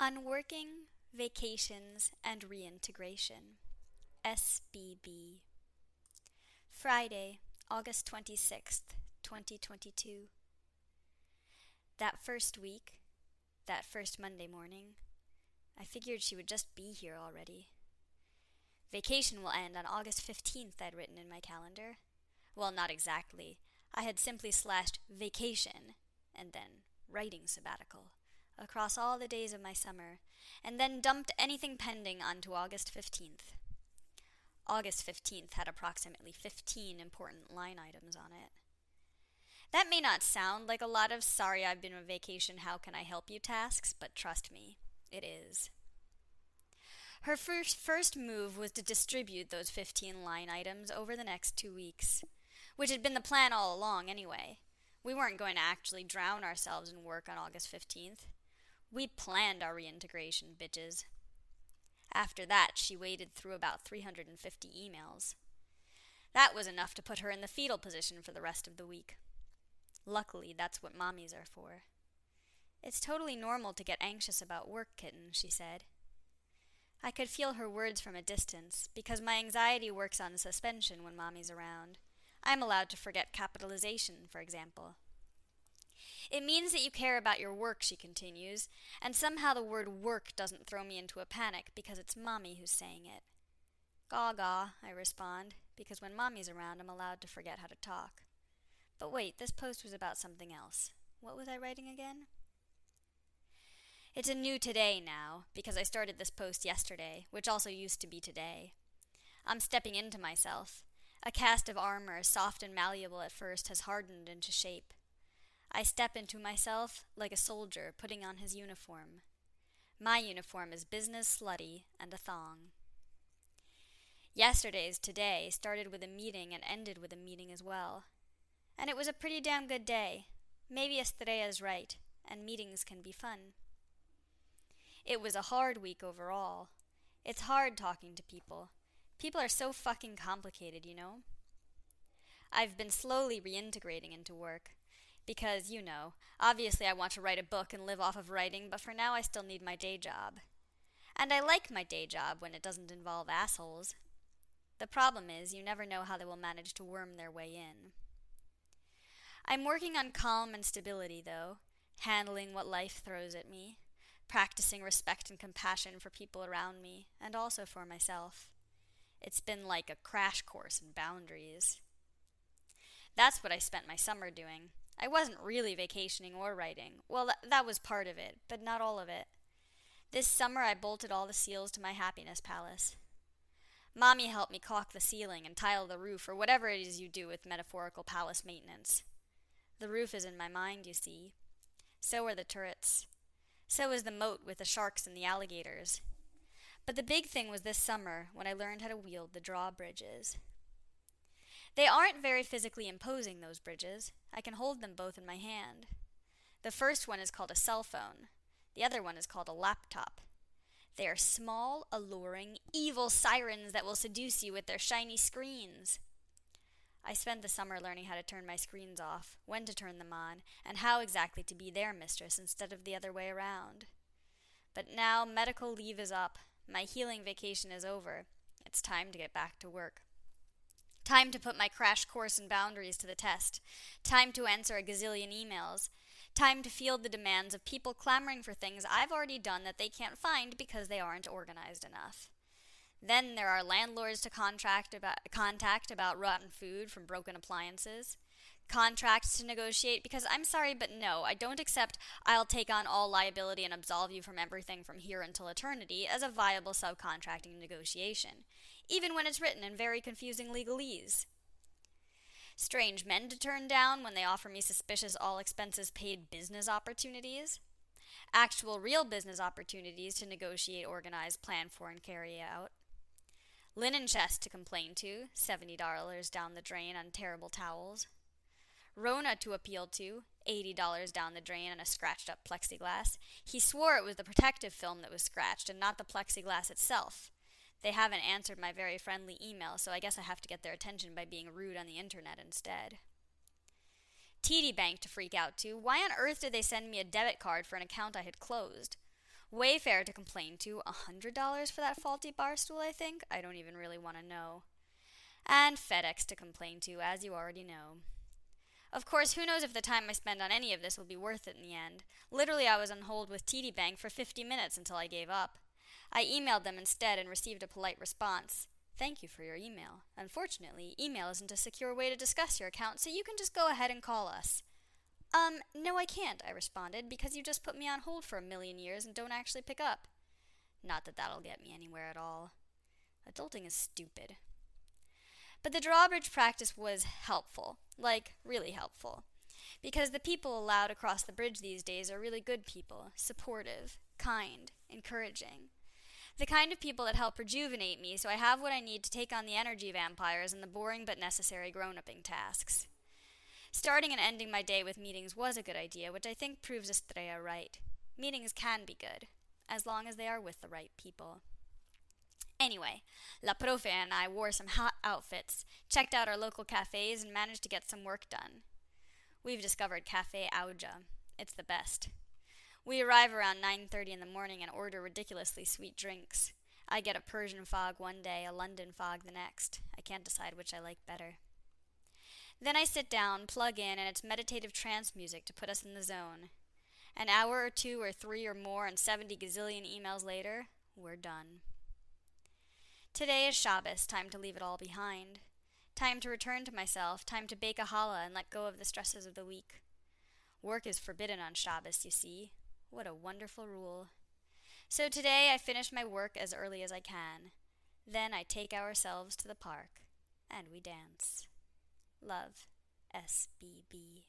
on working, vacations, and reintegration. SBB. Friday, August 26th, 2022. That first week, that first Monday morning, I figured she would just be here already. Vacation will end on August 15th, I'd written in my calendar. Well, not exactly. I had simply slashed vacation and then writing sabbatical across all the days of my summer, and then dumped anything pending onto August 15th. August 15th had approximately 15 important line items on it. That may not sound like a lot of sorry I've been on vacation, how can I help you tasks, but trust me, it is. Her first, first move was to distribute those 15 line items over the next two weeks, which had been the plan all along anyway. We weren't going to actually drown ourselves in work on August 15th. We planned our reintegration, bitches. After that, she waded through about 350 emails. That was enough to put her in the fetal position for the rest of the week. Luckily, that's what mommies are for. It's totally normal to get anxious about work, kitten, she said. I could feel her words from a distance, because my anxiety works on suspension when mommy's around. I'm allowed to forget capitalization, for example. It means that you care about your work, she continues, and somehow the word work doesn't throw me into a panic because it's Mommy who's saying it. Gaw gaw, I respond, because when Mommy's around, I'm allowed to forget how to talk. But wait, this post was about something else. What was I writing again? It's a new today now, because I started this post yesterday, which also used to be today. I'm stepping into myself. A cast of armor, soft and malleable at first, has hardened into shape. I step into myself like a soldier putting on his uniform. My uniform is business slutty and a thong. Yesterday's today started with a meeting and ended with a meeting as well. And it was a pretty damn good day. Maybe Estrella's right, and meetings can be fun. It was a hard week overall. It's hard talking to people. People are so fucking complicated, you know? I've been slowly reintegrating into work because, you know, obviously I want to write a book and live off of writing, but for now I still need my day job. And I like my day job when it doesn't involve assholes. The problem is, you never know how they will manage to worm their way in. I'm working on calm and stability, though, handling what life throws at me, practicing respect and compassion for people around me, and also for myself. It's been like a crash course in boundaries. That's what I spent my summer doing I wasn't really vacationing or writing. Well, th- that was part of it, but not all of it. This summer I bolted all the seals to my happiness palace. Mommy helped me caulk the ceiling and tile the roof, or whatever it is you do with metaphorical palace maintenance. The roof is in my mind, you see. So are the turrets. So is the moat with the sharks and the alligators. But the big thing was this summer when I learned how to wield the drawbridges. They aren't very physically imposing, those bridges. I can hold them both in my hand. The first one is called a cell phone, the other one is called a laptop. They are small, alluring, evil sirens that will seduce you with their shiny screens. I spent the summer learning how to turn my screens off, when to turn them on, and how exactly to be their mistress instead of the other way around. But now medical leave is up, my healing vacation is over. It's time to get back to work. Time to put my crash course in boundaries to the test. Time to answer a gazillion emails. Time to field the demands of people clamoring for things I've already done that they can't find because they aren't organized enough. Then there are landlords to contract about, contact about rotten food from broken appliances. Contracts to negotiate because I'm sorry, but no, I don't accept I'll take on all liability and absolve you from everything from here until eternity as a viable subcontracting negotiation even when it's written in very confusing legalese. Strange men to turn down when they offer me suspicious all expenses paid business opportunities. Actual real business opportunities to negotiate, organize, plan for, and carry out. Linen chest to complain to, $70 down the drain on terrible towels. Rona to appeal to, $80 down the drain on a scratched up plexiglass. He swore it was the protective film that was scratched and not the plexiglass itself. They haven't answered my very friendly email, so I guess I have to get their attention by being rude on the internet instead. TD Bank to freak out to. Why on earth did they send me a debit card for an account I had closed? Wayfair to complain to, a $100 for that faulty bar stool, I think. I don't even really want to know. And FedEx to complain to, as you already know. Of course, who knows if the time I spend on any of this will be worth it in the end. Literally, I was on hold with TD Bank for 50 minutes until I gave up. I emailed them instead and received a polite response. Thank you for your email. Unfortunately, email isn't a secure way to discuss your account, so you can just go ahead and call us. Um, no, I can't, I responded, because you just put me on hold for a million years and don't actually pick up. Not that that'll get me anywhere at all. Adulting is stupid. But the drawbridge practice was helpful, like, really helpful. Because the people allowed across the bridge these days are really good people, supportive, kind, encouraging. The kind of people that help rejuvenate me so I have what I need to take on the energy vampires and the boring but necessary grown upping tasks. Starting and ending my day with meetings was a good idea, which I think proves Estrella right. Meetings can be good, as long as they are with the right people. Anyway, La Profe and I wore some hot outfits, checked out our local cafes, and managed to get some work done. We've discovered Cafe Auja. It's the best. We arrive around 9:30 in the morning and order ridiculously sweet drinks. I get a Persian fog one day, a London fog the next. I can't decide which I like better. Then I sit down, plug in, and it's meditative trance music to put us in the zone. An hour or two or three or more and 70 gazillion emails later, we're done. Today is Shabbos, time to leave it all behind. Time to return to myself, time to bake a challah and let go of the stresses of the week. Work is forbidden on Shabbos, you see. What a wonderful rule. So today I finish my work as early as I can. Then I take ourselves to the park, and we dance. Love, SBB.